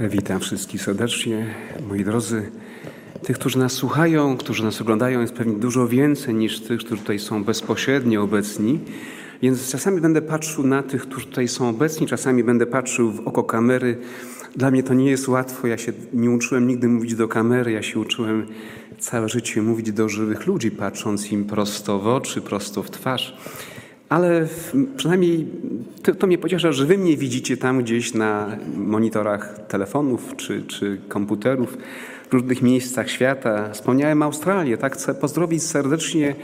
Witam wszystkich serdecznie. Moi drodzy, tych, którzy nas słuchają, którzy nas oglądają, jest pewnie dużo więcej niż tych, którzy tutaj są bezpośrednio obecni. Więc czasami będę patrzył na tych, którzy tutaj są obecni, czasami będę patrzył w oko kamery. Dla mnie to nie jest łatwo. Ja się nie uczyłem nigdy mówić do kamery, ja się uczyłem całe życie mówić do żywych ludzi, patrząc im prosto w oczy, prosto w twarz. Ale przynajmniej to, to mnie pociesza, że wy mnie widzicie tam gdzieś na monitorach telefonów czy, czy komputerów w różnych miejscach świata. Wspomniałem Australię, tak? Chcę pozdrowić serdecznie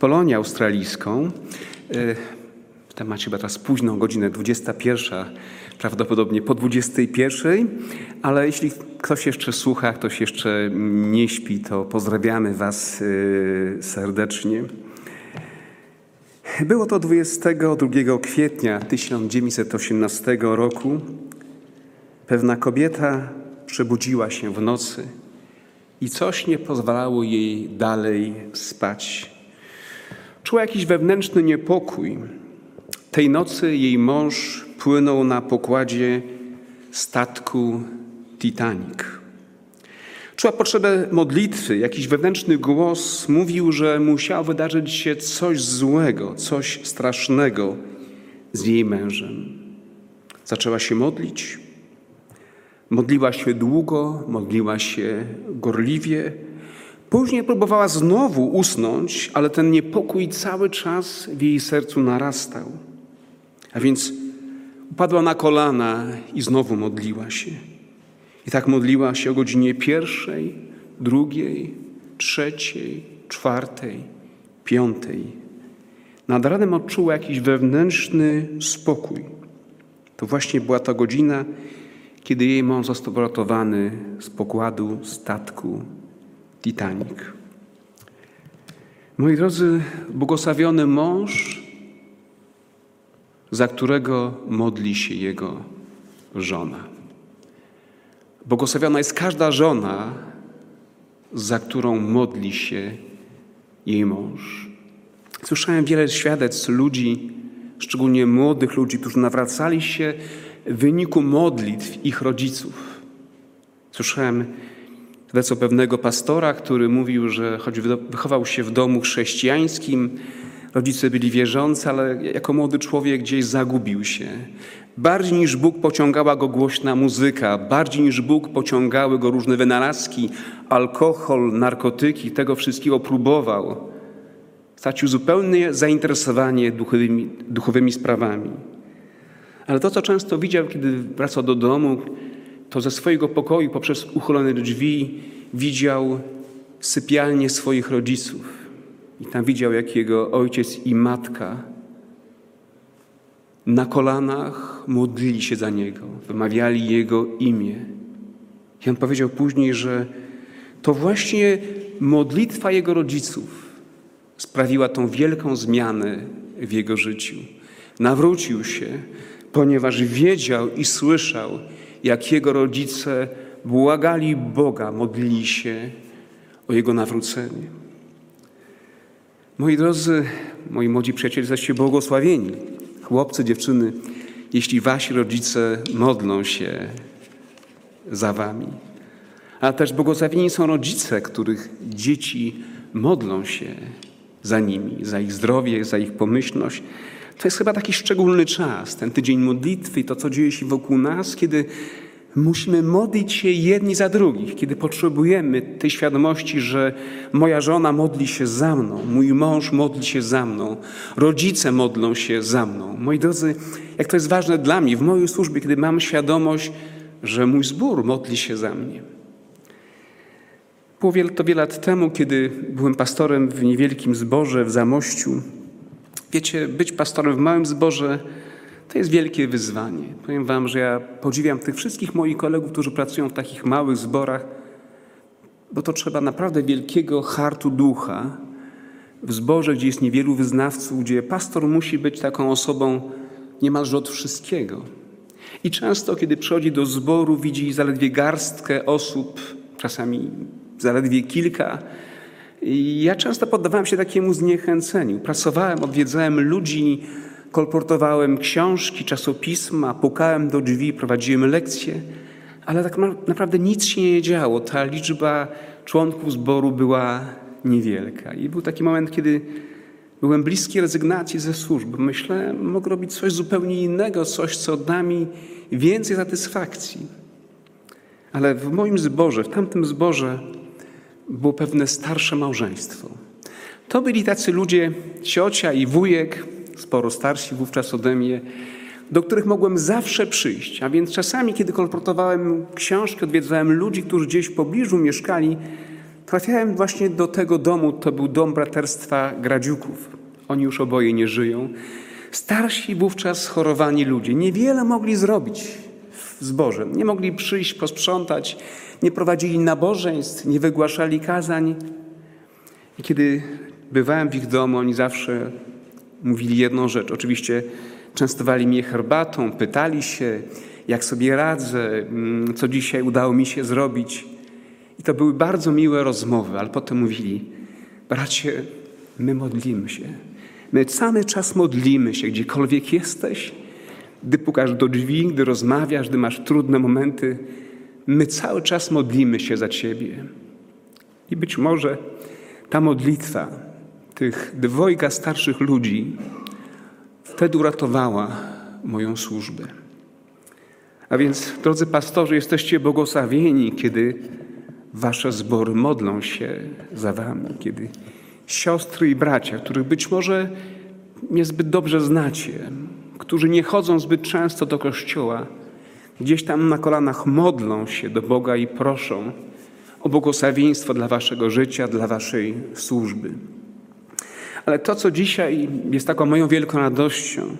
Polonię australijską. W temacie chyba teraz późną godzinę 21, prawdopodobnie po 21, ale jeśli ktoś jeszcze słucha, ktoś jeszcze nie śpi, to pozdrawiamy Was y, serdecznie. Było to 22 kwietnia 1918 roku. Pewna kobieta przebudziła się w nocy i coś nie pozwalało jej dalej spać. Czuła jakiś wewnętrzny niepokój. Tej nocy jej mąż płynął na pokładzie statku Titanic. Czuła potrzebę modlitwy, jakiś wewnętrzny głos mówił, że musiało wydarzyć się coś złego, coś strasznego z jej mężem. Zaczęła się modlić. Modliła się długo, modliła się gorliwie. Później próbowała znowu usnąć, ale ten niepokój cały czas w jej sercu narastał. A więc upadła na kolana i znowu modliła się. I tak modliła się o godzinie pierwszej, drugiej, trzeciej, czwartej, piątej. Nad ranem odczuła jakiś wewnętrzny spokój. To właśnie była ta godzina, kiedy jej mąż został uratowany z pokładu statku Titanic. Moi drodzy, błogosławiony mąż, za którego modli się jego żona. Błogosławiona jest każda żona, za którą modli się jej mąż. Słyszałem wiele świadectw ludzi, szczególnie młodych ludzi, którzy nawracali się w wyniku modlitw ich rodziców. Słyszałem świadectwo pewnego pastora, który mówił, że choć wychował się w domu chrześcijańskim, rodzice byli wierzący, ale jako młody człowiek gdzieś zagubił się. Bardziej niż Bóg pociągała go głośna muzyka, bardziej niż Bóg pociągały go różne wynalazki, alkohol, narkotyki, tego wszystkiego próbował. Stracił zupełnie zainteresowanie duchowymi, duchowymi sprawami. Ale to, co często widział, kiedy wracał do domu, to ze swojego pokoju poprzez uchylone drzwi widział sypialnię swoich rodziców. I tam widział, jak jego ojciec i matka na kolanach modlili się za niego, wymawiali jego imię. On powiedział później, że to właśnie modlitwa jego rodziców sprawiła tą wielką zmianę w jego życiu. Nawrócił się, ponieważ wiedział i słyszał, jak jego rodzice błagali Boga, modlili się o jego nawrócenie. Moi drodzy, moi młodzi przyjaciele, jesteście błogosławieni chłopcy, dziewczyny, jeśli wasi rodzice modlą się za wami. A też błogosławieni są rodzice, których dzieci modlą się za nimi, za ich zdrowie, za ich pomyślność. To jest chyba taki szczególny czas, ten tydzień modlitwy, to co dzieje się wokół nas, kiedy Musimy modlić się jedni za drugich, kiedy potrzebujemy tej świadomości, że moja żona modli się za mną, mój mąż modli się za mną, rodzice modlą się za mną. Moi drodzy, jak to jest ważne dla mnie w mojej służbie, kiedy mam świadomość, że mój zbór modli się za mnie. Było to wiele lat temu, kiedy byłem pastorem w niewielkim zborze w Zamościu. Wiecie, być pastorem w małym zborze to jest wielkie wyzwanie. Powiem Wam, że ja podziwiam tych wszystkich moich kolegów, którzy pracują w takich małych zborach, bo to trzeba naprawdę wielkiego hartu ducha w zborze, gdzie jest niewielu wyznawców, gdzie pastor musi być taką osobą niemalże od wszystkiego. I często, kiedy przychodzi do zboru, widzi zaledwie garstkę osób, czasami zaledwie kilka. I ja często poddawałem się takiemu zniechęceniu. Pracowałem, odwiedzałem ludzi, kolportowałem książki, czasopisma, pukałem do drzwi, prowadziłem lekcje, ale tak naprawdę nic się nie działo. Ta liczba członków zboru była niewielka. I był taki moment, kiedy byłem bliski rezygnacji ze służby. Myślałem, mogę robić coś zupełnie innego, coś, co da mi więcej satysfakcji. Ale w moim zborze, w tamtym zborze było pewne starsze małżeństwo. To byli tacy ludzie, ciocia i wujek, sporo starsi wówczas ode mnie, do których mogłem zawsze przyjść. A więc czasami, kiedy kolportowałem książki, odwiedzałem ludzi, którzy gdzieś w pobliżu mieszkali, trafiałem właśnie do tego domu. To był dom braterstwa Gradziuków. Oni już oboje nie żyją. Starsi wówczas schorowani ludzie niewiele mogli zrobić w zborze. Nie mogli przyjść, posprzątać, nie prowadzili nabożeństw, nie wygłaszali kazań. I kiedy bywałem w ich domu, oni zawsze mówili jedną rzecz. Oczywiście częstowali mnie herbatą, pytali się, jak sobie radzę, mm, co dzisiaj udało mi się zrobić. I to były bardzo miłe rozmowy, ale potem mówili: Bracie, my modlimy się. My cały czas modlimy się, gdziekolwiek jesteś, gdy pukasz do drzwi, gdy rozmawiasz, gdy masz trudne momenty. My cały czas modlimy się za Ciebie. I być może ta modlitwa tych dwojga starszych ludzi wtedy uratowała moją służbę. A więc, drodzy pastorzy, jesteście błogosławieni, kiedy wasze zbory modlą się za wami, kiedy siostry i bracia, których być może niezbyt dobrze znacie, którzy nie chodzą zbyt często do kościoła, gdzieś tam na kolanach modlą się do Boga i proszą o błogosławieństwo dla waszego życia, dla waszej służby. Ale to, co dzisiaj jest taką moją wielką radością,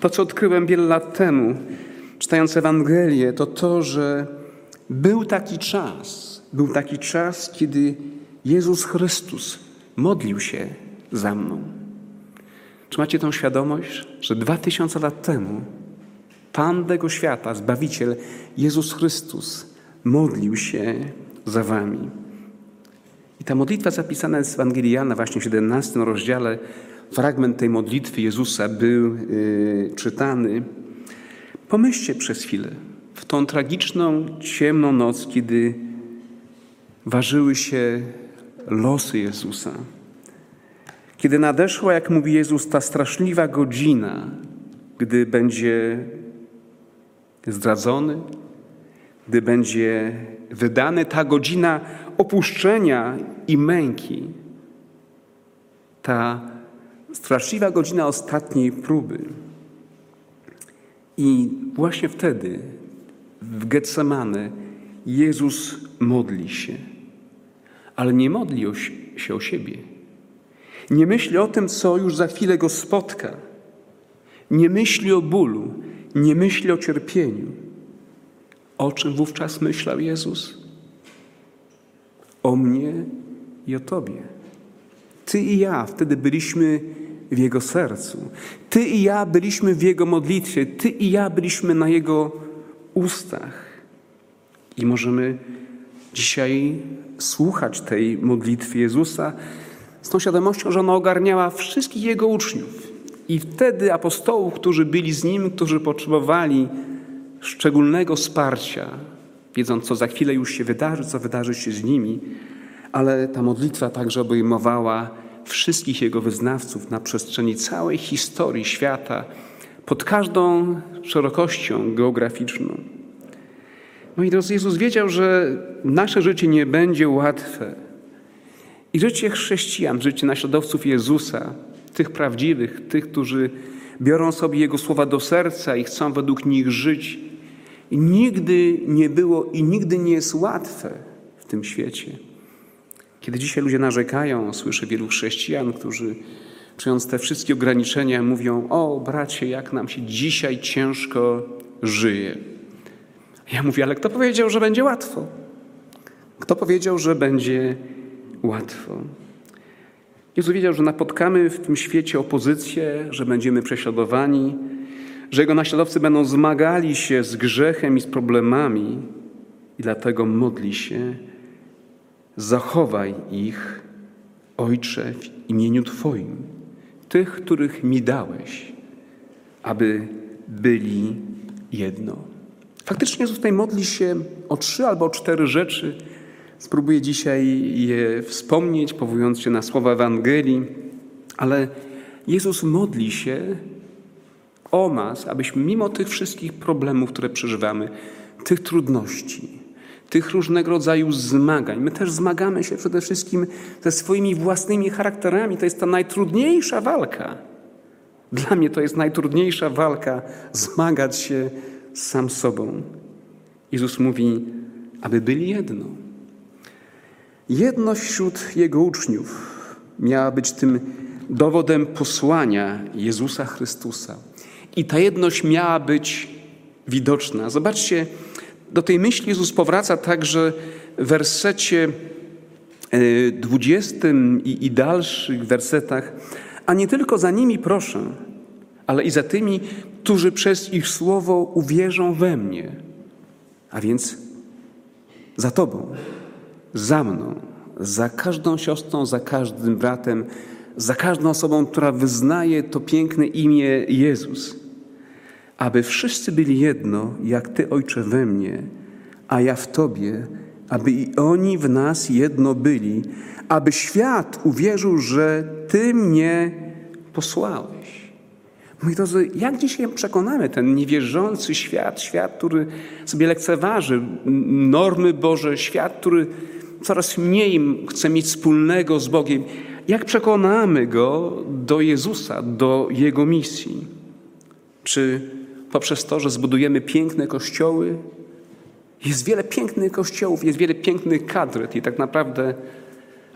to, co odkryłem wiele lat temu, czytając Ewangelię, to to, że był taki czas, był taki czas, kiedy Jezus Chrystus modlił się za mną. Czy macie tą świadomość, że dwa tysiące lat temu Pan tego świata, Zbawiciel Jezus Chrystus modlił się za wami? I ta modlitwa zapisana jest w Ewangelii Jana właśnie w 17 rozdziale. Fragment tej modlitwy Jezusa był yy, czytany. Pomyślcie przez chwilę w tą tragiczną, ciemną noc, kiedy ważyły się losy Jezusa. Kiedy nadeszła, jak mówi Jezus, ta straszliwa godzina, gdy będzie zdradzony, gdy będzie wydany, ta godzina opuszczenia i męki, ta straszliwa godzina ostatniej próby. I właśnie wtedy w Getsemane Jezus modli się, ale nie modli się o siebie. Nie myśli o tym, co już za chwilę go spotka. Nie myśli o bólu, nie myśli o cierpieniu. O czym wówczas myślał Jezus? O mnie i o Tobie. Ty i ja wtedy byliśmy w Jego sercu. Ty i ja byliśmy w Jego modlitwie. Ty i ja byliśmy na Jego ustach. I możemy dzisiaj słuchać tej modlitwy Jezusa z tą świadomością, że ona ogarniała wszystkich Jego uczniów. I wtedy apostołów, którzy byli z Nim, którzy potrzebowali szczególnego wsparcia, wiedząc, co za chwilę już się wydarzy, co wydarzy się z nimi, ale ta modlitwa także obejmowała wszystkich Jego wyznawców na przestrzeni całej historii świata, pod każdą szerokością geograficzną. No i Jezus wiedział, że nasze życie nie będzie łatwe. I życie chrześcijan, życie naśladowców Jezusa, tych prawdziwych, tych, którzy biorą sobie Jego słowa do serca i chcą według nich żyć, nigdy nie było i nigdy nie jest łatwe w tym świecie. Kiedy dzisiaj ludzie narzekają, słyszę wielu chrześcijan, którzy czując te wszystkie ograniczenia mówią: O, bracie, jak nam się dzisiaj ciężko żyje. Ja mówię, ale kto powiedział, że będzie łatwo? Kto powiedział, że będzie łatwo? Jezus wiedział, że napotkamy w tym świecie opozycję, że będziemy prześladowani, że Jego naśladowcy będą zmagali się z grzechem i z problemami i dlatego modli się, zachowaj ich, Ojcze, w imieniu Twoim, tych, których mi dałeś, aby byli jedno. Faktycznie Jezus tutaj modli się o trzy albo cztery rzeczy. Spróbuję dzisiaj je wspomnieć, powołując się na słowa Ewangelii, ale Jezus modli się o nas, abyśmy mimo tych wszystkich problemów, które przeżywamy, tych trudności, tych różnego rodzaju zmagań, my też zmagamy się przede wszystkim ze swoimi własnymi charakterami. To jest ta najtrudniejsza walka. Dla mnie to jest najtrudniejsza walka zmagać się sam sobą. Jezus mówi, aby byli jedno. Jedność wśród Jego uczniów miała być tym dowodem posłania Jezusa Chrystusa. I ta jedność miała być widoczna. Zobaczcie, do tej myśli Jezus powraca także w wersecie 20 e, i, i dalszych wersetach. A nie tylko za nimi proszę, ale i za tymi, którzy przez ich słowo uwierzą we mnie. A więc za Tobą, za mną, za każdą siostrą, za każdym bratem, za każdą osobą, która wyznaje to piękne imię Jezus. Aby wszyscy byli jedno, jak Ty, Ojcze, we mnie, a ja w Tobie, aby i oni w nas jedno byli, aby świat uwierzył, że Ty mnie posłałeś. Moi drodzy, jak dzisiaj przekonamy ten niewierzący świat, świat, który sobie lekceważy normy Boże, świat, który coraz mniej chce mieć wspólnego z Bogiem, jak przekonamy go do Jezusa, do Jego misji? Czy poprzez to, że zbudujemy piękne kościoły? Jest wiele pięknych kościołów, jest wiele pięknych kadret i tak naprawdę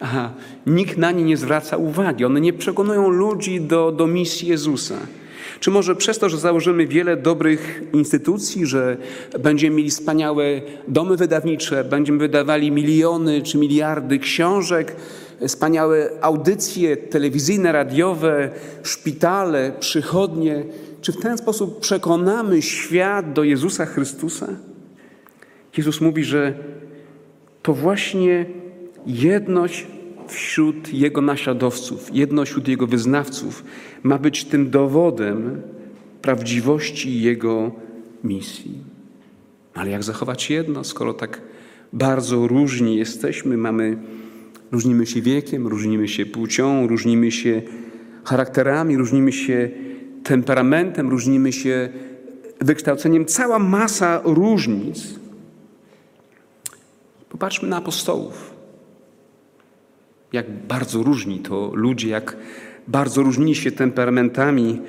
aha, nikt na nie nie zwraca uwagi. One nie przekonują ludzi do, do misji Jezusa. Czy może przez to, że założymy wiele dobrych instytucji, że będziemy mieli wspaniałe domy wydawnicze, będziemy wydawali miliony czy miliardy książek, wspaniałe audycje telewizyjne, radiowe, szpitale, przychodnie, czy w ten sposób przekonamy świat do Jezusa Chrystusa? Jezus mówi, że to właśnie jedność wśród Jego naśladowców, jedność wśród Jego wyznawców ma być tym dowodem prawdziwości Jego misji. Ale jak zachować jedno, skoro tak bardzo różni jesteśmy, mamy, różnimy się wiekiem, różnimy się płcią, różnimy się charakterami, różnimy się temperamentem, różnimy się wykształceniem, cała masa różnic. Popatrzmy na apostołów. Jak bardzo różni to ludzie, jak bardzo różnili się temperamentami.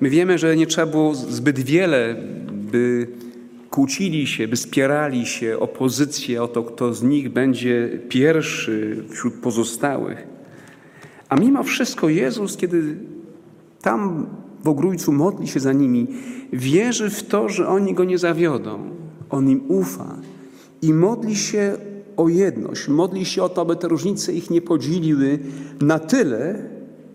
My wiemy, że nie trzeba było zbyt wiele, by kłócili się, by spierali się o pozycję, o to, kto z nich będzie pierwszy wśród pozostałych. A mimo wszystko Jezus, kiedy tam w ogrójcu modli się za nimi, wierzy w to, że oni go nie zawiodą. On im ufa i modli się o jedność, modli się o to, aby te różnice ich nie podzieliły na tyle,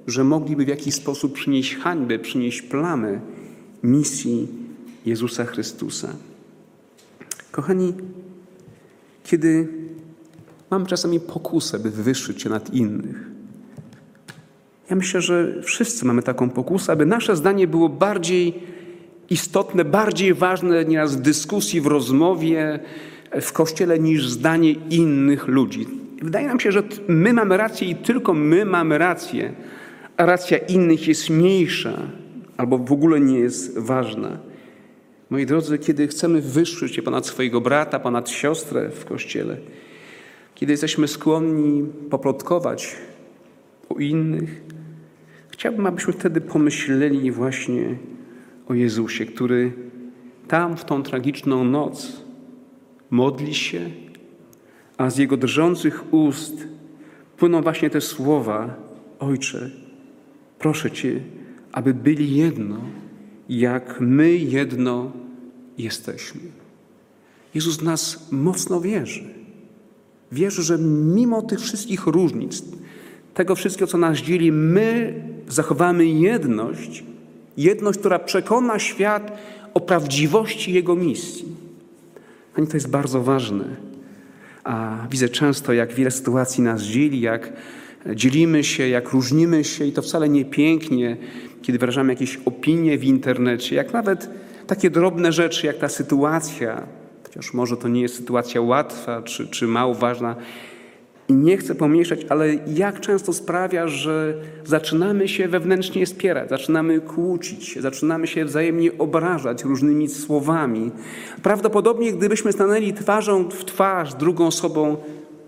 że mogliby w jakiś sposób przynieść hańbę, przynieść plamę misji Jezusa Chrystusa. Kochani, kiedy mam czasami pokusę, by wywyższyć się nad innych, ja myślę, że wszyscy mamy taką pokusę, aby nasze zdanie było bardziej istotne, bardziej ważne nieraz w dyskusji, w rozmowie, w kościele niż zdanie innych ludzi. Wydaje nam się, że my mamy rację i tylko my mamy rację, a racja innych jest mniejsza albo w ogóle nie jest ważna. Moi drodzy, kiedy chcemy wyższyć się ponad swojego brata, ponad siostrę w kościele, kiedy jesteśmy skłonni poplotkować o innych, chciałbym, abyśmy wtedy pomyśleli właśnie o Jezusie, który tam w tą tragiczną noc modli się, a z jego drżących ust płyną właśnie te słowa: Ojcze, proszę Cię, aby byli jedno, jak my jedno jesteśmy. Jezus nas mocno wierzy. Wierzy, że mimo tych wszystkich różnic, tego wszystkiego, co nas dzieli, my zachowamy jedność, jedność, która przekona świat o prawdziwości Jego misji. Ani to jest bardzo ważne. A widzę często, jak wiele sytuacji nas dzieli, jak dzielimy się, jak różnimy się i to wcale nie pięknie, kiedy wyrażamy jakieś opinie w internecie, jak nawet takie drobne rzeczy, jak ta sytuacja, chociaż może to nie jest sytuacja łatwa czy, czy mało ważna, nie chcę pomniejszać, ale jak często sprawia, że zaczynamy się wewnętrznie spierać, zaczynamy kłócić zaczynamy się wzajemnie obrażać różnymi słowami. Prawdopodobnie, gdybyśmy stanęli twarzą w twarz drugą osobą,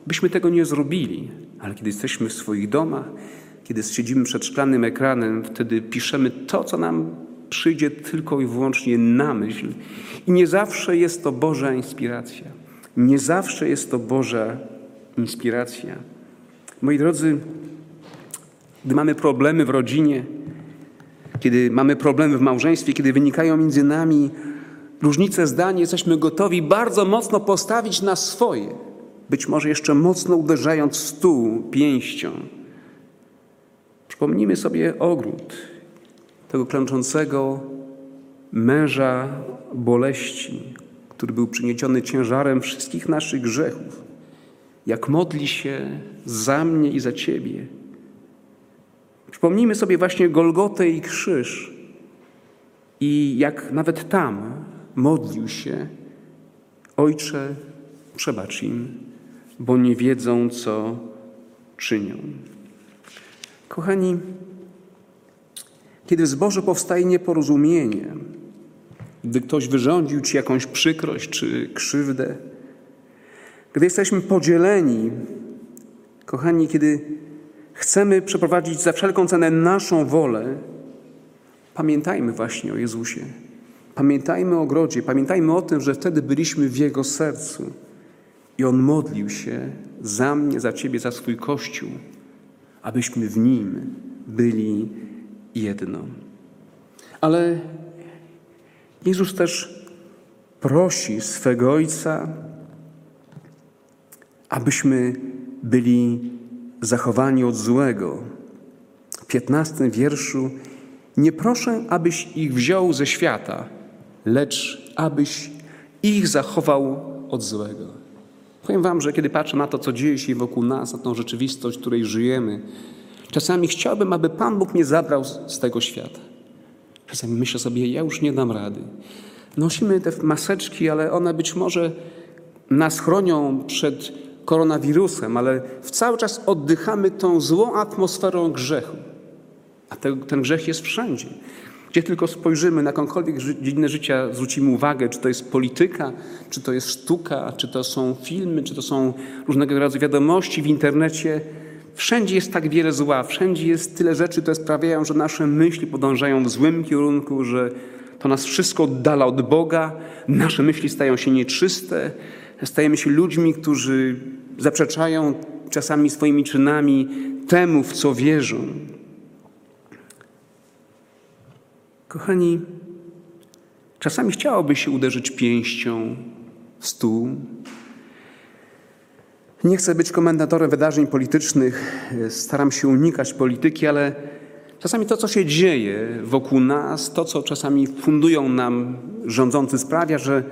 byśmy tego nie zrobili. Ale kiedy jesteśmy w swoich domach, kiedy siedzimy przed szklanym ekranem, wtedy piszemy to, co nam przyjdzie tylko i wyłącznie na myśl. I nie zawsze jest to Boża inspiracja. Nie zawsze jest to Boża inspiracja. Moi drodzy, gdy mamy problemy w rodzinie, kiedy mamy problemy w małżeństwie, kiedy wynikają między nami różnice zdań, jesteśmy gotowi bardzo mocno postawić na swoje, być może jeszcze mocno uderzając w stół pięścią. Przypomnijmy sobie ogród tego klęczącego męża boleści, który był przygnieciony ciężarem wszystkich naszych grzechów jak modli się za mnie i za Ciebie. Przypomnijmy sobie właśnie Golgotę i krzyż i jak nawet tam modlił się Ojcze, przebacz im, bo nie wiedzą, co czynią. Kochani, kiedy w zborze powstaje nieporozumienie, gdy ktoś wyrządził Ci jakąś przykrość czy krzywdę, gdy jesteśmy podzieleni, kochani, kiedy chcemy przeprowadzić za wszelką cenę naszą wolę, pamiętajmy właśnie o Jezusie. Pamiętajmy o ogrodzie, pamiętajmy o tym, że wtedy byliśmy w Jego sercu i On modlił się za mnie, za Ciebie, za swój Kościół, abyśmy w Nim byli jedno. Ale Jezus też prosi swego Ojca, abyśmy byli zachowani od złego. W piętnastym wierszu nie proszę, abyś ich wziął ze świata, lecz abyś ich zachował od złego. Powiem Wam, że kiedy patrzę na to, co dzieje się wokół nas, na tą rzeczywistość, w której żyjemy, czasami chciałbym, aby Pan Bóg mnie zabrał z tego świata. Czasami myślę sobie, ja już nie dam rady. Nosimy te maseczki, ale one być może nas chronią przed koronawirusem, ale cały czas oddychamy tą złą atmosferą grzechu. A te, ten grzech jest wszędzie. Gdzie tylko spojrzymy, na jakąkolwiek dziedzinę życia zwrócimy uwagę, czy to jest polityka, czy to jest sztuka, czy to są filmy, czy to są różnego rodzaju wiadomości w internecie. Wszędzie jest tak wiele zła, wszędzie jest tyle rzeczy, które sprawiają, że nasze myśli podążają w złym kierunku, że to nas wszystko oddala od Boga, nasze myśli stają się nieczyste, stajemy się ludźmi, którzy zaprzeczają czasami swoimi czynami temu, w co wierzą. Kochani, czasami chciałoby się uderzyć pięścią w stół. Nie chcę być komentatorem wydarzeń politycznych, staram się unikać polityki, ale czasami to, co się dzieje wokół nas, to, co czasami fundują nam rządzący, sprawia, że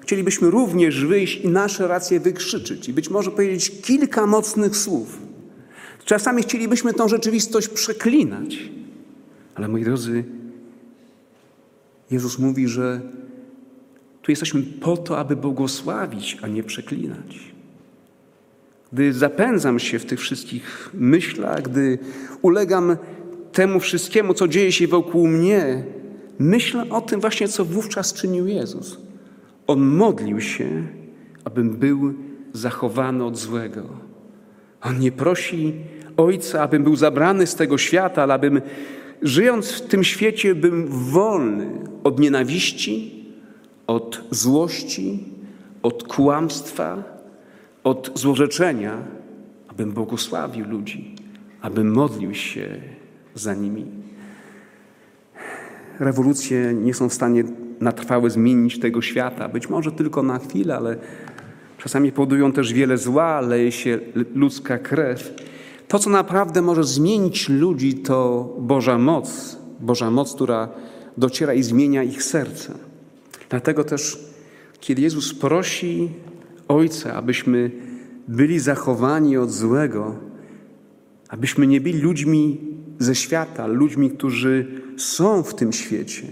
Chcielibyśmy również wyjść i nasze racje wykrzyczeć i być może powiedzieć kilka mocnych słów. Czasami chcielibyśmy tą rzeczywistość przeklinać. Ale moi drodzy, Jezus mówi, że tu jesteśmy po to, aby błogosławić, a nie przeklinać. Gdy zapędzam się w tych wszystkich myślach, gdy ulegam temu wszystkiemu, co dzieje się wokół mnie, myślę o tym właśnie, co wówczas czynił Jezus. On modlił się, abym był zachowany od złego. On nie prosi Ojca, abym był zabrany z tego świata, ale abym żyjąc w tym świecie, był wolny od nienawiści, od złości, od kłamstwa, od złorzeczenia, abym błogosławił ludzi, abym modlił się za nimi. Rewolucje nie są w stanie na trwałe zmienić tego świata. Być może tylko na chwilę, ale czasami powodują też wiele zła, leje się ludzka krew. To, co naprawdę może zmienić ludzi, to Boża moc, Boża moc, która dociera i zmienia ich serce. Dlatego też, kiedy Jezus prosi Ojca, abyśmy byli zachowani od złego, abyśmy nie byli ludźmi ze świata, ludźmi, którzy są w tym świecie,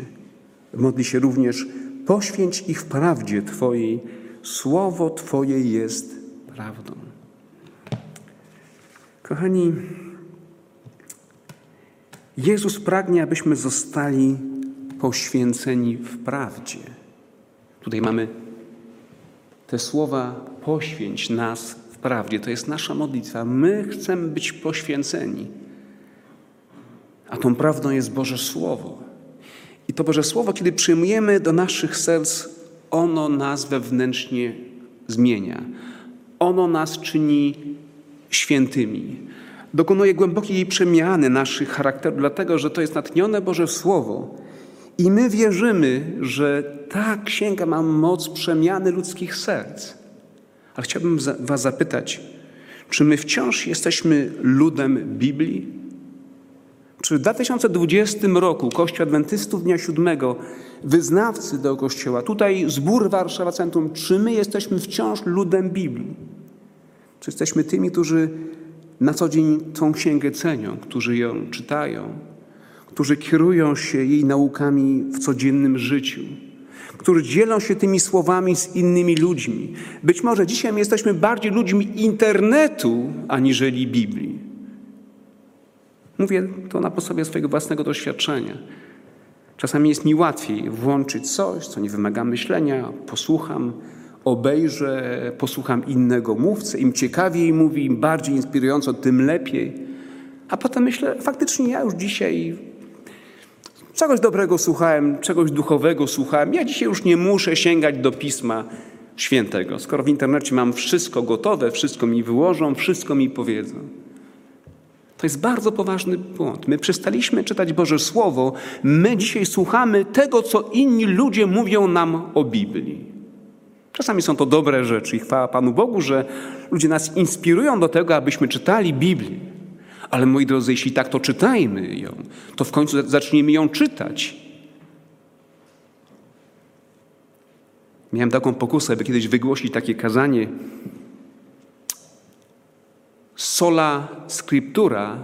Modli się również poświęć ich w prawdzie Twojej. Słowo Twoje jest prawdą. Kochani, Jezus pragnie, abyśmy zostali poświęceni w prawdzie. Tutaj mamy te słowa: poświęć nas w prawdzie. To jest nasza modlitwa. My chcemy być poświęceni. A tą prawdą jest Boże Słowo. I to Boże Słowo, kiedy przyjmujemy do naszych serc, ono nas wewnętrznie zmienia. Ono nas czyni świętymi. Dokonuje głębokiej przemiany naszych charakterów, dlatego że to jest natchnione Boże Słowo. I my wierzymy, że ta księga ma moc przemiany ludzkich serc. Ale chciałbym Was zapytać, czy my wciąż jesteśmy ludem Biblii? Czy w 2020 roku Kościół Adwentystów Dnia Siódmego, wyznawcy do Kościoła, tutaj zbór Warszawa Centrum, czy my jesteśmy wciąż ludem Biblii? Czy jesteśmy tymi, którzy na co dzień tą księgę cenią, którzy ją czytają, którzy kierują się jej naukami w codziennym życiu, którzy dzielą się tymi słowami z innymi ludźmi. Być może dzisiaj my jesteśmy bardziej ludźmi internetu aniżeli Biblii. Mówię to na podstawie swojego własnego doświadczenia. Czasami jest mi łatwiej włączyć coś, co nie wymaga myślenia, posłucham, obejrzę, posłucham innego mówcy. Im ciekawiej mówi, im bardziej inspirująco, tym lepiej. A potem myślę, faktycznie ja już dzisiaj czegoś dobrego słuchałem, czegoś duchowego słuchałem. Ja dzisiaj już nie muszę sięgać do Pisma Świętego, skoro w internecie mam wszystko gotowe, wszystko mi wyłożą, wszystko mi powiedzą. To jest bardzo poważny błąd. My przestaliśmy czytać Boże Słowo, my dzisiaj słuchamy tego, co inni ludzie mówią nam o Biblii. Czasami są to dobre rzeczy i chwała Panu Bogu, że ludzie nas inspirują do tego, abyśmy czytali Biblię. Ale moi drodzy, jeśli tak, to czytajmy ją, to w końcu zaczniemy ją czytać. Miałem taką pokusę, by kiedyś wygłosić takie kazanie sola scriptura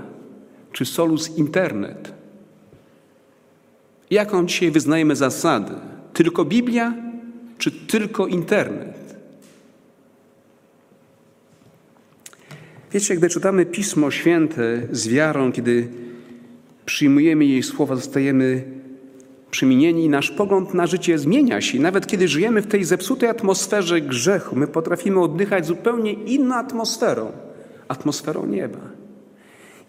czy solus internet. Jaką dzisiaj wyznajemy zasady? Tylko Biblia czy tylko internet? Wiecie, gdy czytamy Pismo Święte z wiarą, kiedy przyjmujemy jej słowa, zostajemy przemienieni i nasz pogląd na życie zmienia się. Nawet kiedy żyjemy w tej zepsutej atmosferze grzechu, my potrafimy oddychać zupełnie inną atmosferą, atmosferą nieba.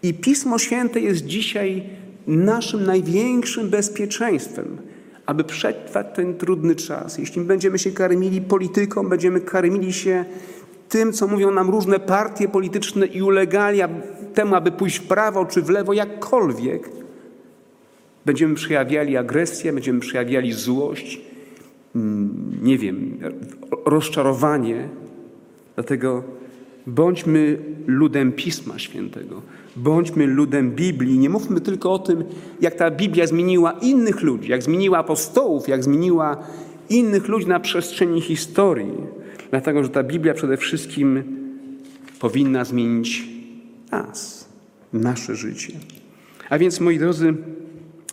I Pismo Święte jest dzisiaj naszym największym bezpieczeństwem aby przetrwać ten trudny czas. Jeśli będziemy się karmili polityką, będziemy karmili się tym, co mówią nam różne partie polityczne i ulegali temu, aby pójść w prawo czy w lewo, jakkolwiek, będziemy przejawiali agresję, będziemy przejawiali złość, mm, nie wiem, rozczarowanie. Dlatego bądźmy ludem Pisma Świętego. Bądźmy ludem Biblii. Nie mówmy tylko o tym, jak ta Biblia zmieniła innych ludzi, jak zmieniła apostołów, jak zmieniła innych ludzi na przestrzeni historii. Dlatego, że ta Biblia przede wszystkim powinna zmienić nas, nasze życie. A więc, moi drodzy,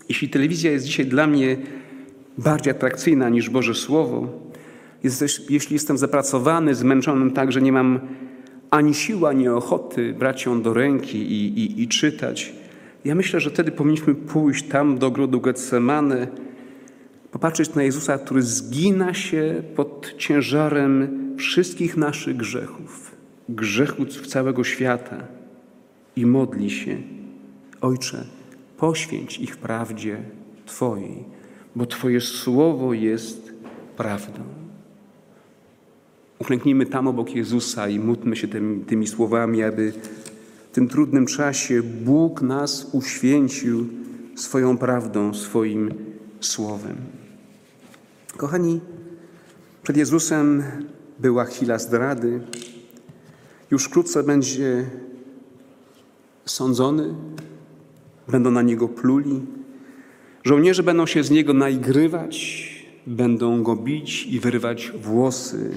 jeśli telewizja jest dzisiaj dla mnie bardziej atrakcyjna niż Boże Słowo, jeśli jestem zapracowany, zmęczony tak, że nie mam ani siła, ani ochoty brać ją do ręki i, i, i czytać. Ja myślę, że wtedy powinniśmy pójść tam do ogrodu Getsemane, popatrzeć na Jezusa, który zgina się pod ciężarem wszystkich naszych grzechów, grzechów całego świata i modli się: Ojcze, poświęć ich prawdzie Twojej, bo Twoje słowo jest prawdą. Uklęknijmy tam obok Jezusa i módlmy się tymi, tymi słowami, aby w tym trudnym czasie Bóg nas uświęcił swoją prawdą, swoim słowem. Kochani, przed Jezusem była chwila zdrady. Już wkrótce będzie sądzony, będą na niego pluli. Żołnierze będą się z niego naigrywać, będą go bić i wyrywać włosy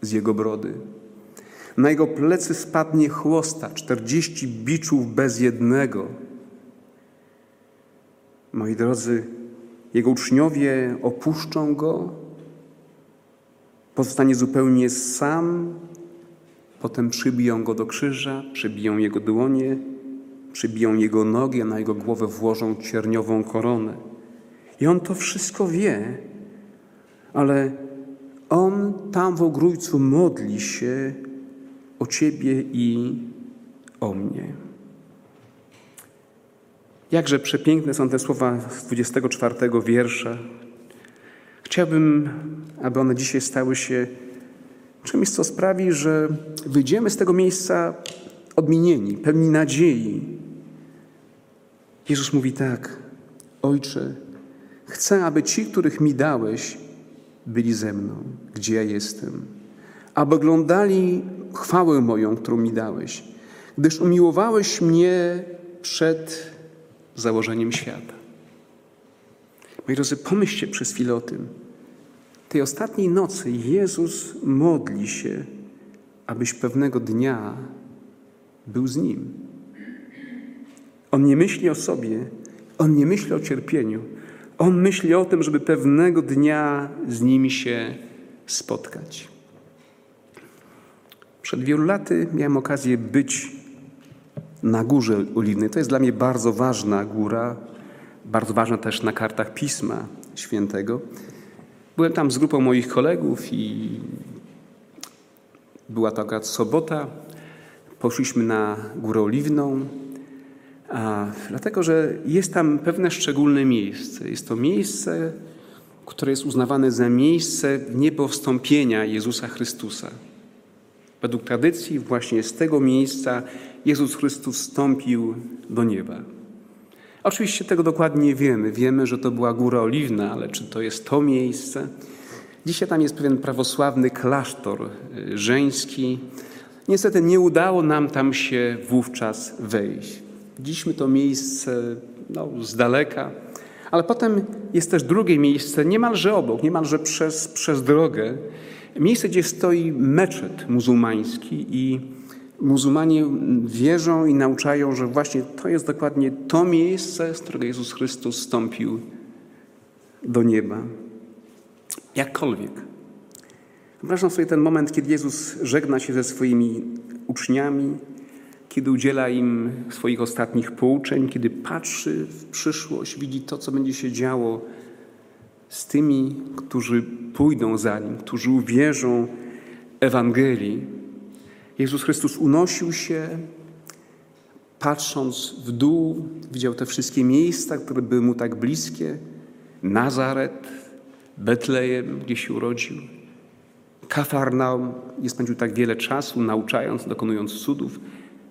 z jego brody. Na jego plecy spadnie chłosta, czterdzieści biczów bez jednego. Moi drodzy, Jego uczniowie opuszczą Go, pozostanie zupełnie sam, potem przybiją Go do krzyża, przybiją Jego dłonie, przybiją Jego nogi, a na Jego głowę włożą cierniową koronę. I On to wszystko wie, ale On tam w ogrójcu modli się o Ciebie i o mnie. Jakże przepiękne są te słowa z 24 wiersza. Chciałbym, aby one dzisiaj stały się czymś, co sprawi, że wyjdziemy z tego miejsca odmienieni, pełni nadziei. Jezus mówi tak: Ojcze, chcę, aby ci, których mi dałeś, byli ze mną, gdzie ja jestem, aby oglądali chwałę moją, którą mi dałeś, gdyż umiłowałeś mnie przed założeniem świata. Moi drodzy, pomyślcie przez chwilę o tym. Tej ostatniej nocy Jezus modli się, abyś pewnego dnia był z Nim. On nie myśli o sobie, On nie myśli o cierpieniu. On myśli o tym, żeby pewnego dnia z Nim się spotkać. Przed wielu laty miałem okazję być na Górze Oliwnej. To jest dla mnie bardzo ważna góra, bardzo ważna też na kartach Pisma Świętego. Byłem tam z grupą moich kolegów i była to sobota. Poszliśmy na Górę Oliwną, a, dlatego że jest tam pewne szczególne miejsce. Jest to miejsce, które jest uznawane za miejsce niebowstąpienia Jezusa Chrystusa. Według tradycji właśnie z tego miejsca Jezus Chrystus wstąpił do nieba. Oczywiście tego dokładnie nie wiemy. Wiemy, że to była Góra Oliwna, ale czy to jest to miejsce? Dzisiaj tam jest pewien prawosławny klasztor y, żeński. Niestety nie udało nam tam się wówczas wejść. Widzieliśmy to miejsce no, z daleka, ale potem jest też drugie miejsce, niemalże obok, niemalże przez, przez drogę. Miejsce, gdzie stoi meczet muzułmański i muzułmanie wierzą i nauczają, że właśnie to jest dokładnie to miejsce, z którego Jezus Chrystus stąpił do nieba. Jakkolwiek. Wyobrażam sobie ten moment, kiedy Jezus żegna się ze swoimi uczniami, kiedy udziela im swoich ostatnich pouczeń, kiedy patrzy w przyszłość, widzi to, co będzie się działo z tymi, którzy pójdą za nim, którzy uwierzą Ewangelii. Jezus Chrystus unosił się, patrząc w dół, widział te wszystkie miejsca, które były mu tak bliskie. Nazaret, Betlejem, gdzie się urodził. Kafarnaum, gdzie spędził tak wiele czasu, nauczając, dokonując cudów.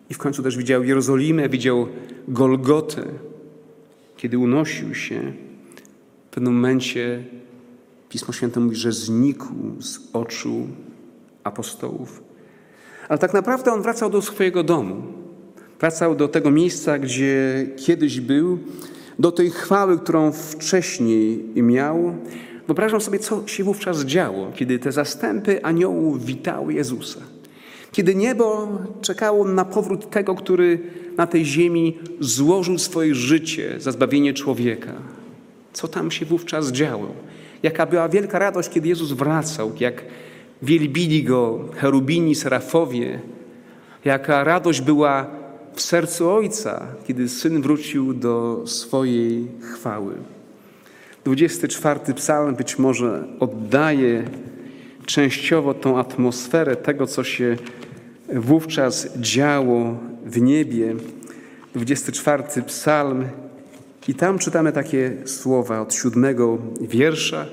I w końcu też widział Jerozolimę, widział Golgotę. Kiedy unosił się, w pewnym momencie Pismo Święte mówi, że znikł z oczu apostołów. Ale tak naprawdę on wracał do swojego domu. Wracał do tego miejsca, gdzie kiedyś był, do tej chwały, którą wcześniej miał. Wyobrażam sobie, co się wówczas działo, kiedy te zastępy aniołów witały Jezusa. Kiedy niebo czekało na powrót tego, który na tej ziemi złożył swoje życie za zbawienie człowieka. Co tam się wówczas działo? Jaka była wielka radość, kiedy Jezus wracał, jak wielbili Go cherubini, serafowie. Jaka radość była w sercu Ojca, kiedy Syn wrócił do swojej chwały. 24 psalm być może oddaje częściowo tą atmosferę tego, co się wówczas działo w niebie. 24 psalm i tam czytamy takie słowa od siódmego wiersza.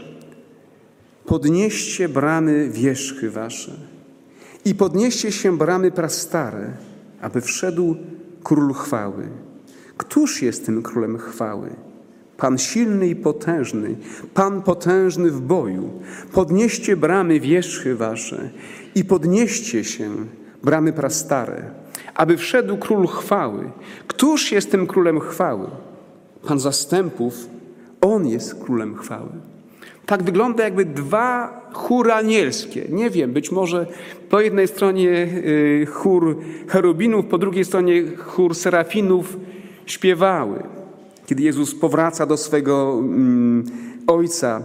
Podnieście bramy wierzchy wasze i podnieście się bramy prastare, aby wszedł król chwały. Któż jest tym królem chwały? Pan silny i potężny, Pan potężny w boju. Podnieście bramy wierzchy wasze i podnieście się bramy prastare, aby wszedł król chwały. Któż jest tym królem chwały? Pan zastępów, On jest królem chwały. Tak wygląda jakby dwa chóry anielskie. Nie wiem, być może po jednej stronie y, chór cherubinów, po drugiej stronie chór serafinów śpiewały. kiedy Jezus powraca do swego mm, Ojca.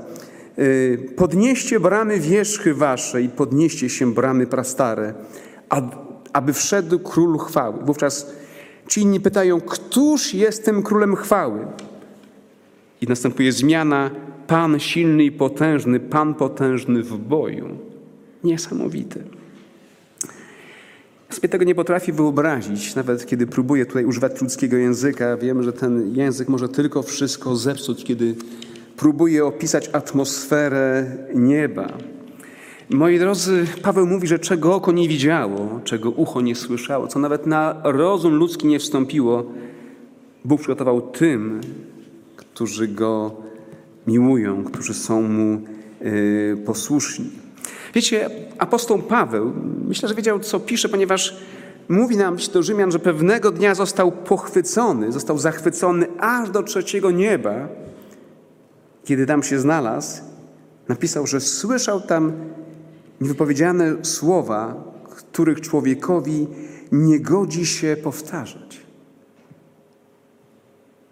Y, podnieście bramy wierzchy wasze i podnieście się bramy prastare, aby wszedł król chwały. Wówczas ci inni pytają, któż jest tym królem chwały? I następuje zmiana, Pan silny i potężny, Pan potężny w boju. Niesamowite. Ja sobie tego nie potrafię wyobrazić, nawet kiedy próbuję tutaj używać ludzkiego języka. Wiem, że ten język może tylko wszystko zepsuć, kiedy próbuję opisać atmosferę nieba. Moi drodzy, Paweł mówi, że czego oko nie widziało, czego ucho nie słyszało, co nawet na rozum ludzki nie wstąpiło, Bóg przygotował tym, którzy Go miłują, którzy są Mu y, posłuszni. Wiecie, apostoł Paweł, myślę, że wiedział, co pisze, ponieważ mówi nam do Rzymian, że pewnego dnia został pochwycony, został zachwycony aż do trzeciego nieba. Kiedy tam się znalazł, napisał, że słyszał tam niewypowiedziane słowa, których człowiekowi nie godzi się powtarzać.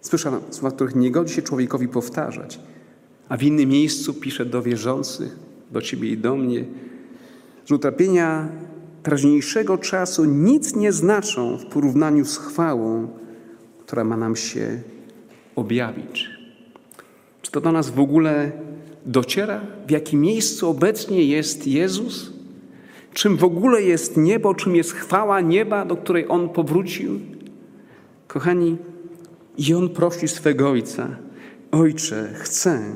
Słyszał słowa, których nie godzi się człowiekowi powtarzać. A w innym miejscu pisze do wierzących, do ciebie i do mnie, że utrapienia teraźniejszego czasu nic nie znaczą w porównaniu z chwałą, która ma nam się objawić. Czy to do nas w ogóle dociera, w jakim miejscu obecnie jest Jezus? Czym w ogóle jest niebo, czym jest chwała nieba, do której On powrócił? Kochani, i On prosi swego Ojca, Ojcze, chcę,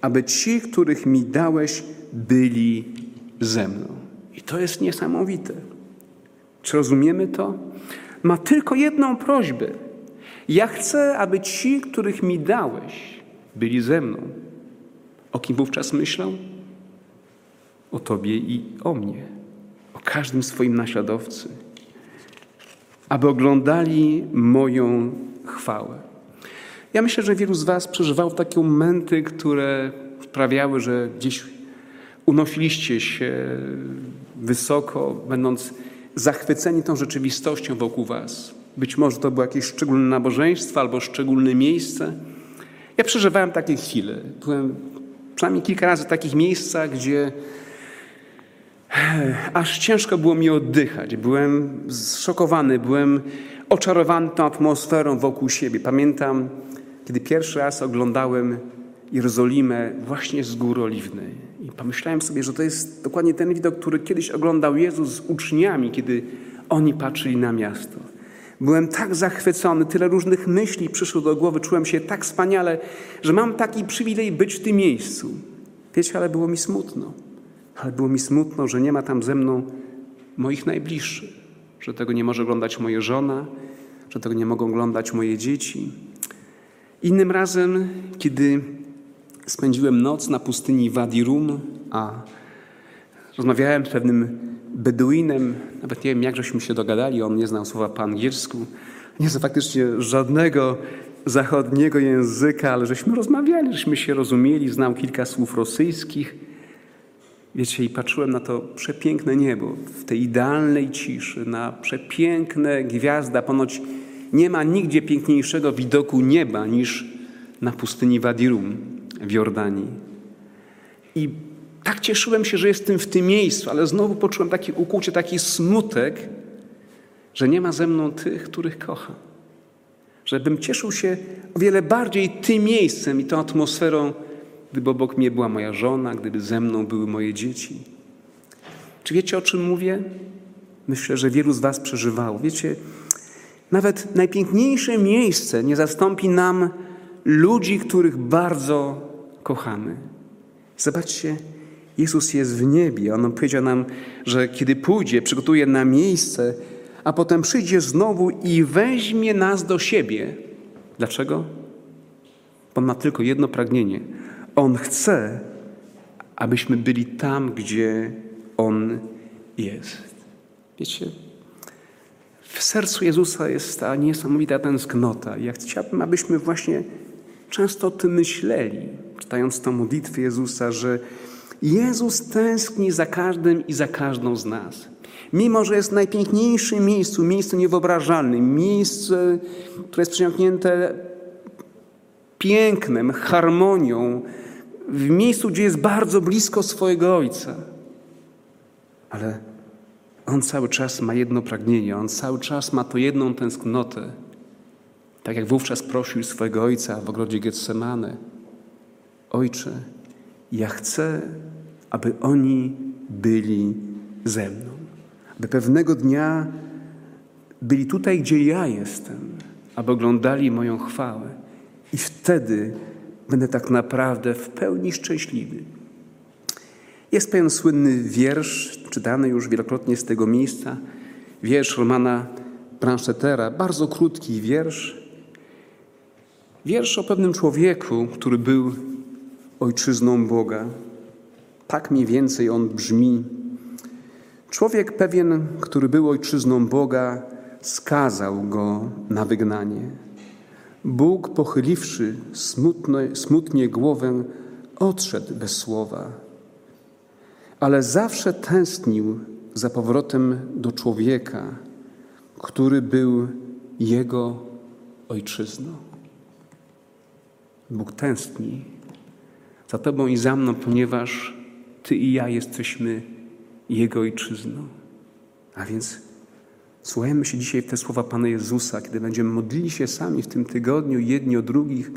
aby ci, których mi dałeś, byli ze mną. I to jest niesamowite. Czy rozumiemy to? Ma tylko jedną prośbę. Ja chcę, aby ci, których mi dałeś, byli ze mną. O kim wówczas myślą? O Tobie i o mnie, o każdym swoim naśladowcy, aby oglądali moją chwałę. Ja myślę, że wielu z Was przeżywało takie momenty, które sprawiały, że gdzieś unosiliście się wysoko, będąc zachwyceni tą rzeczywistością wokół Was. Być może to było jakieś szczególne nabożeństwo albo szczególne miejsce. Ja przeżywałem takie chwile. Byłem przynajmniej kilka razy takich miejscach, gdzie aż ciężko było mi oddychać. Byłem zszokowany, byłem oczarowany tą atmosferą wokół siebie. Pamiętam, kiedy pierwszy raz oglądałem Jerozolimę właśnie z Gór Oliwnej. I pomyślałem sobie, że to jest dokładnie ten widok, który kiedyś oglądał Jezus z uczniami, kiedy oni patrzyli na miasto. Byłem tak zachwycony, tyle różnych myśli przyszło do głowy, czułem się tak wspaniale, że mam taki przywilej być w tym miejscu. Wiecie, ale było mi smutno. Ale było mi smutno, że nie ma tam ze mną moich najbliższych, że tego nie może oglądać moja żona, że tego nie mogą oglądać moje dzieci. Innym razem, kiedy spędziłem noc na pustyni Wadi Rum, a rozmawiałem z pewnym Beduinem, nawet nie wiem, jak żeśmy się dogadali, on nie znał słowa po angielsku, nie znał faktycznie żadnego zachodniego języka, ale żeśmy rozmawiali, żeśmy się rozumieli, znał kilka słów rosyjskich. Wiecie, i patrzyłem na to przepiękne niebo, w tej idealnej ciszy, na przepiękne gwiazda. Ponoć nie ma nigdzie piękniejszego widoku nieba niż na pustyni Wadirum w Jordanii. I tak cieszyłem się, że jestem w tym miejscu, ale znowu poczułem takie ukłucie, taki smutek, że nie ma ze mną tych, których kocham. Żebym cieszył się o wiele bardziej tym miejscem i tą atmosferą, gdyby obok mnie była moja żona, gdyby ze mną były moje dzieci. Czy wiecie, o czym mówię? Myślę, że wielu z Was przeżywało. Wiecie, nawet najpiękniejsze miejsce nie zastąpi nam ludzi, których bardzo kochamy. Zobaczcie, Jezus jest w niebie. On powiedział nam, że kiedy pójdzie, przygotuje na miejsce, a potem przyjdzie znowu i weźmie nas do siebie. Dlaczego? On ma tylko jedno pragnienie. On chce, abyśmy byli tam, gdzie On jest. Wiecie, w sercu Jezusa jest ta niesamowita tęsknota. Ja chciałbym, abyśmy właśnie często o tym myśleli, czytając tę modlitwę Jezusa, że Jezus tęskni za każdym i za każdą z nas. Mimo, że jest w najpiękniejszym miejscu, miejscu niewyobrażalnym, miejsce, które jest przesiąknięte pięknem, harmonią, w miejscu, gdzie jest bardzo blisko swojego Ojca. Ale On cały czas ma jedno pragnienie, On cały czas ma to jedną tęsknotę. Tak jak wówczas prosił swojego Ojca w ogrodzie Getsemane. Ojcze, ja chcę, aby oni byli ze mną. Aby pewnego dnia byli tutaj, gdzie ja jestem, aby oglądali moją chwałę. I wtedy będę tak naprawdę w pełni szczęśliwy. Jest pewien słynny wiersz, czytany już wielokrotnie z tego miejsca, wiersz Romana Branchetera, bardzo krótki wiersz. Wiersz o pewnym człowieku, który był ojczyzną Boga. Tak mniej więcej on brzmi. Człowiek pewien, który był ojczyzną Boga, skazał go na wygnanie. Bóg, pochyliwszy smutno, smutnie głowę, odszedł bez słowa, ale zawsze tęsknił za powrotem do człowieka, który był jego ojczyzną. Bóg tęskni za Tobą i za mną, ponieważ Ty i ja jesteśmy Jego ojczyzną. A więc słuchajmy się dzisiaj w te słowa Pana Jezusa, kiedy będziemy modlili się sami w tym tygodniu, jedni o drugich,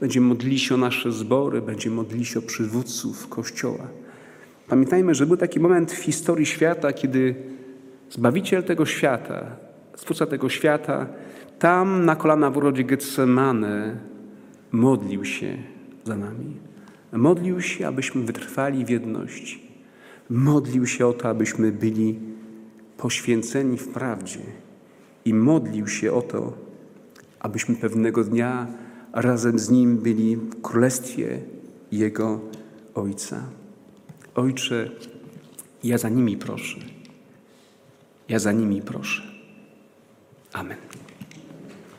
będziemy modlili się o nasze zbory, będziemy modlili się o przywódców Kościoła. Pamiętajmy, że był taki moment w historii świata, kiedy Zbawiciel tego świata, Stwórca tego świata, tam na kolana w urodzie Getsemane modlił się za nami. Modlił się, abyśmy wytrwali w jedności. Modlił się o to, abyśmy byli poświęceni w prawdzie. I modlił się o to, abyśmy pewnego dnia razem z Nim byli w królestwie Jego Ojca. Ojcze, ja za nimi proszę. Ja za nimi proszę. Amen.